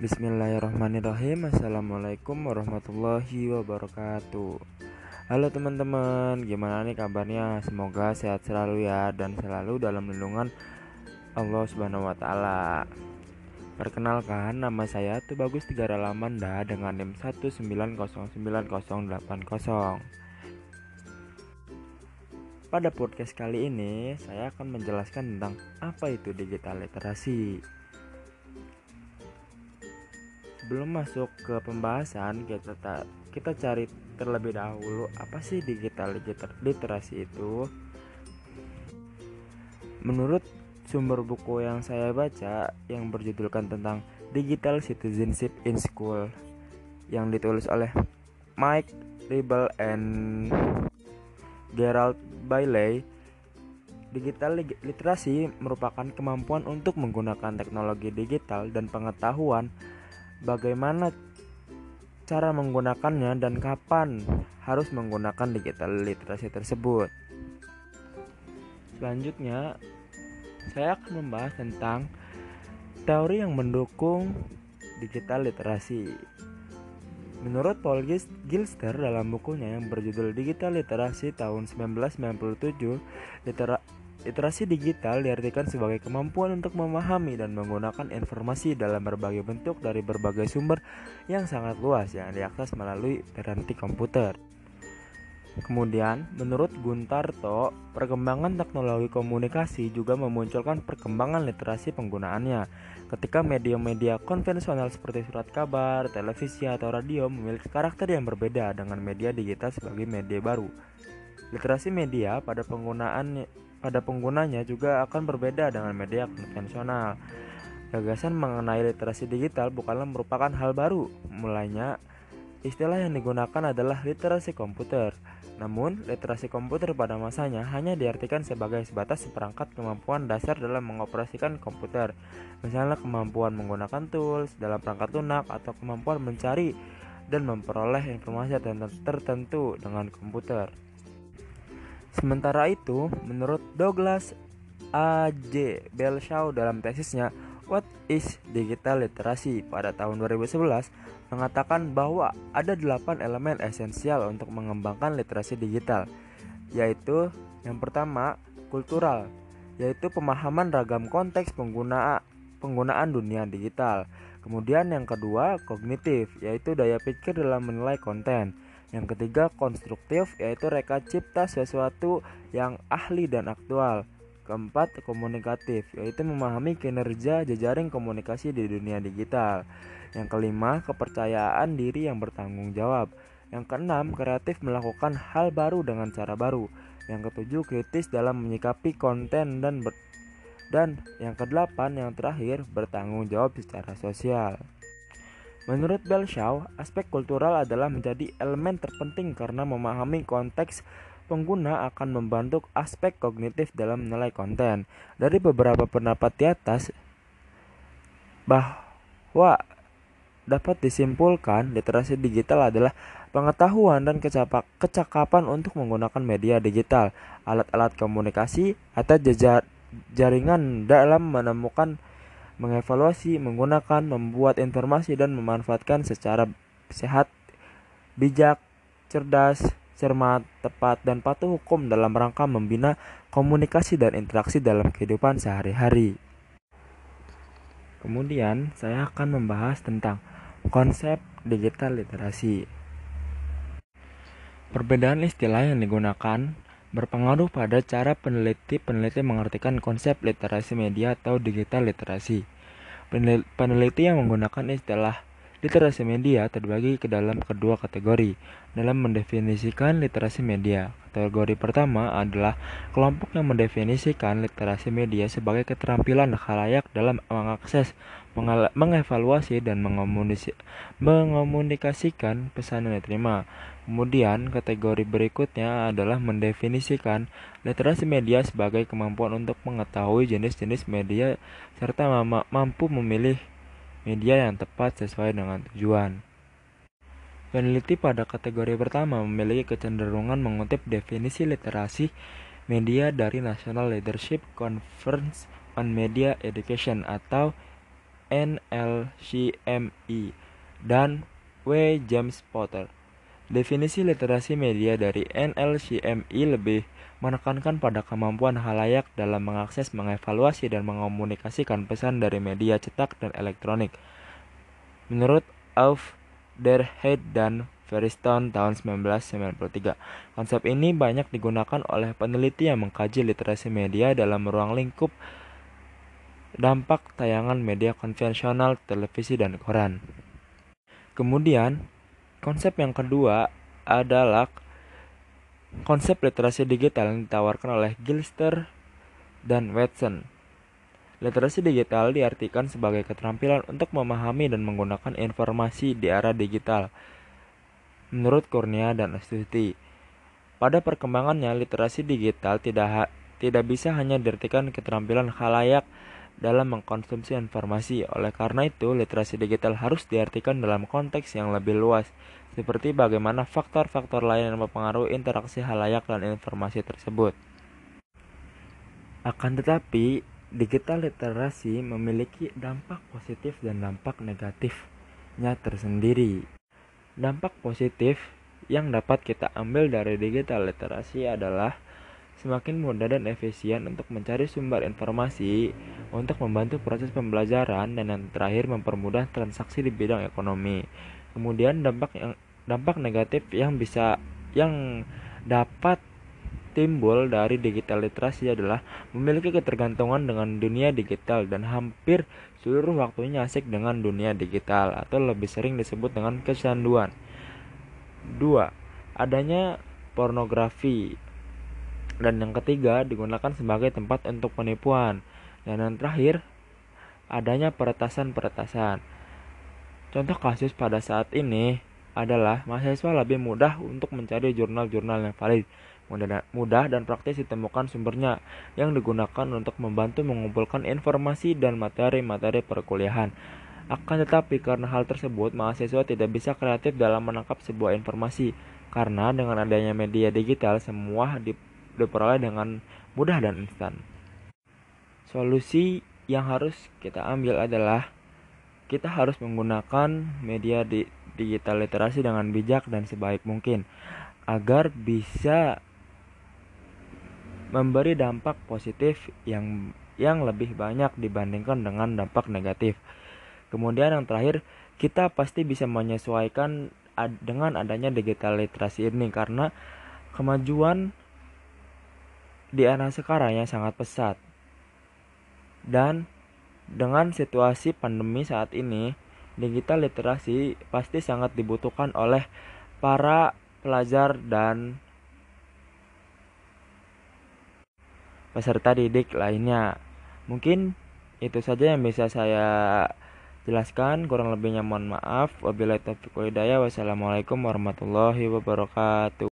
Bismillahirrahmanirrahim. Assalamualaikum warahmatullahi wabarakatuh. Halo teman-teman Gimana nih kabarnya? Semoga sehat selalu ya Dan selalu dalam lindungan Allah subhanahu wa ta'ala. Perkenalkan nama saya tuh Bagus Tiga Lamanda Dengan NIM 1909080 Pada podcast kali ini Saya akan menjelaskan tentang Apa itu digital literasi sebelum masuk ke pembahasan kita ta kita cari terlebih dahulu apa sih digital literasi itu? Menurut sumber buku yang saya baca yang berjudulkan tentang digital citizenship in school yang ditulis oleh Mike Ribble and Gerald Bailey Digital literasi merupakan kemampuan untuk menggunakan teknologi digital dan pengetahuan bagaimana cara menggunakannya dan kapan harus menggunakan digital literasi tersebut. Selanjutnya, saya akan membahas tentang teori yang mendukung digital literasi. Menurut Paul Gilster dalam bukunya yang berjudul Digital Literasi tahun 1997, litera Literasi digital diartikan sebagai kemampuan untuk memahami dan menggunakan informasi dalam berbagai bentuk dari berbagai sumber yang sangat luas yang diakses melalui teranti komputer. Kemudian, menurut Guntarto, perkembangan teknologi komunikasi juga memunculkan perkembangan literasi penggunaannya. Ketika media-media konvensional seperti surat kabar, televisi, atau radio memiliki karakter yang berbeda dengan media digital sebagai media baru. Literasi media pada penggunaan pada penggunanya juga akan berbeda dengan media konvensional. Gagasan mengenai literasi digital bukanlah merupakan hal baru. Mulainya, istilah yang digunakan adalah literasi komputer. Namun, literasi komputer pada masanya hanya diartikan sebagai sebatas seperangkat kemampuan dasar dalam mengoperasikan komputer. Misalnya kemampuan menggunakan tools dalam perangkat lunak atau kemampuan mencari dan memperoleh informasi tertentu dengan komputer. Sementara itu, menurut Douglas A. J. Belshaw dalam tesisnya What is Digital Literacy pada tahun 2011 mengatakan bahwa ada delapan elemen esensial untuk mengembangkan literasi digital, yaitu yang pertama kultural, yaitu pemahaman ragam konteks pengguna penggunaan dunia digital. Kemudian yang kedua kognitif, yaitu daya pikir dalam menilai konten. Yang ketiga konstruktif yaitu reka cipta sesuatu yang ahli dan aktual. Keempat komunikatif yaitu memahami kinerja jejaring komunikasi di dunia digital. Yang kelima kepercayaan diri yang bertanggung jawab. Yang keenam kreatif melakukan hal baru dengan cara baru. Yang ketujuh kritis dalam menyikapi konten dan ber dan yang kedelapan yang terakhir bertanggung jawab secara sosial. Menurut Belshaw, aspek kultural adalah menjadi elemen terpenting karena memahami konteks pengguna akan membantu aspek kognitif dalam menilai konten. Dari beberapa pendapat di atas, bahwa dapat disimpulkan literasi digital adalah pengetahuan dan kecakapan untuk menggunakan media digital, alat-alat komunikasi, atau jaringan dalam menemukan mengevaluasi, menggunakan, membuat informasi dan memanfaatkan secara sehat, bijak, cerdas, cermat, tepat, dan patuh hukum dalam rangka membina komunikasi dan interaksi dalam kehidupan sehari-hari. Kemudian, saya akan membahas tentang konsep digital literasi. Perbedaan istilah yang digunakan berpengaruh pada cara peneliti-peneliti mengartikan konsep literasi media atau digital literasi. Peneliti yang menggunakan istilah literasi media terbagi ke dalam kedua kategori dalam mendefinisikan literasi media. Kategori pertama adalah kelompok yang mendefinisikan literasi media sebagai keterampilan khalayak dalam mengakses, mengevaluasi, dan mengomunikasikan pesan yang diterima. Kemudian, kategori berikutnya adalah mendefinisikan literasi media sebagai kemampuan untuk mengetahui jenis-jenis media serta mampu memilih media yang tepat sesuai dengan tujuan. Peneliti pada kategori pertama memiliki kecenderungan mengutip definisi literasi media dari National Leadership Conference on Media Education atau NLCMI dan W. James Potter. Definisi literasi media dari NLCMI lebih menekankan pada kemampuan halayak dalam mengakses, mengevaluasi, dan mengomunikasikan pesan dari media cetak dan elektronik. Menurut Auf der Head dan Ferriston tahun 1993. Konsep ini banyak digunakan oleh peneliti yang mengkaji literasi media dalam ruang lingkup dampak tayangan media konvensional, televisi, dan koran. Kemudian, konsep yang kedua adalah konsep literasi digital yang ditawarkan oleh Gilster dan Watson. Literasi digital diartikan sebagai keterampilan untuk memahami dan menggunakan informasi di era digital. Menurut Kurnia dan Astuti, pada perkembangannya literasi digital tidak tidak bisa hanya diartikan keterampilan khalayak dalam mengkonsumsi informasi. Oleh karena itu, literasi digital harus diartikan dalam konteks yang lebih luas, seperti bagaimana faktor-faktor lain yang mempengaruhi interaksi halayak dan informasi tersebut. Akan tetapi, digital literasi memiliki dampak positif dan dampak negatifnya tersendiri. Dampak positif yang dapat kita ambil dari digital literasi adalah semakin mudah dan efisien untuk mencari sumber informasi, untuk membantu proses pembelajaran, dan yang terakhir mempermudah transaksi di bidang ekonomi. Kemudian dampak yang dampak negatif yang bisa yang dapat timbul dari digital literasi adalah memiliki ketergantungan dengan dunia digital dan hampir seluruh waktunya asik dengan dunia digital atau lebih sering disebut dengan kecanduan. 2. Adanya pornografi dan yang ketiga digunakan sebagai tempat untuk penipuan. Dan yang terakhir adanya peretasan-peretasan. Contoh kasus pada saat ini adalah mahasiswa lebih mudah untuk mencari jurnal-jurnal yang valid, mudah dan praktis ditemukan sumbernya yang digunakan untuk membantu mengumpulkan informasi dan materi-materi perkuliahan. Akan tetapi karena hal tersebut, mahasiswa tidak bisa kreatif dalam menangkap sebuah informasi karena dengan adanya media digital semua di diperoleh dengan mudah dan instan. Solusi yang harus kita ambil adalah kita harus menggunakan media di digital literasi dengan bijak dan sebaik mungkin agar bisa memberi dampak positif yang yang lebih banyak dibandingkan dengan dampak negatif. Kemudian yang terakhir, kita pasti bisa menyesuaikan dengan adanya digital literasi ini karena kemajuan di era sekarang yang sangat pesat. Dan dengan situasi pandemi saat ini, digital literasi pasti sangat dibutuhkan oleh para pelajar dan peserta didik lainnya. Mungkin itu saja yang bisa saya jelaskan. Kurang lebihnya mohon maaf. Wabillahi taufiq Wassalamualaikum warahmatullahi wabarakatuh.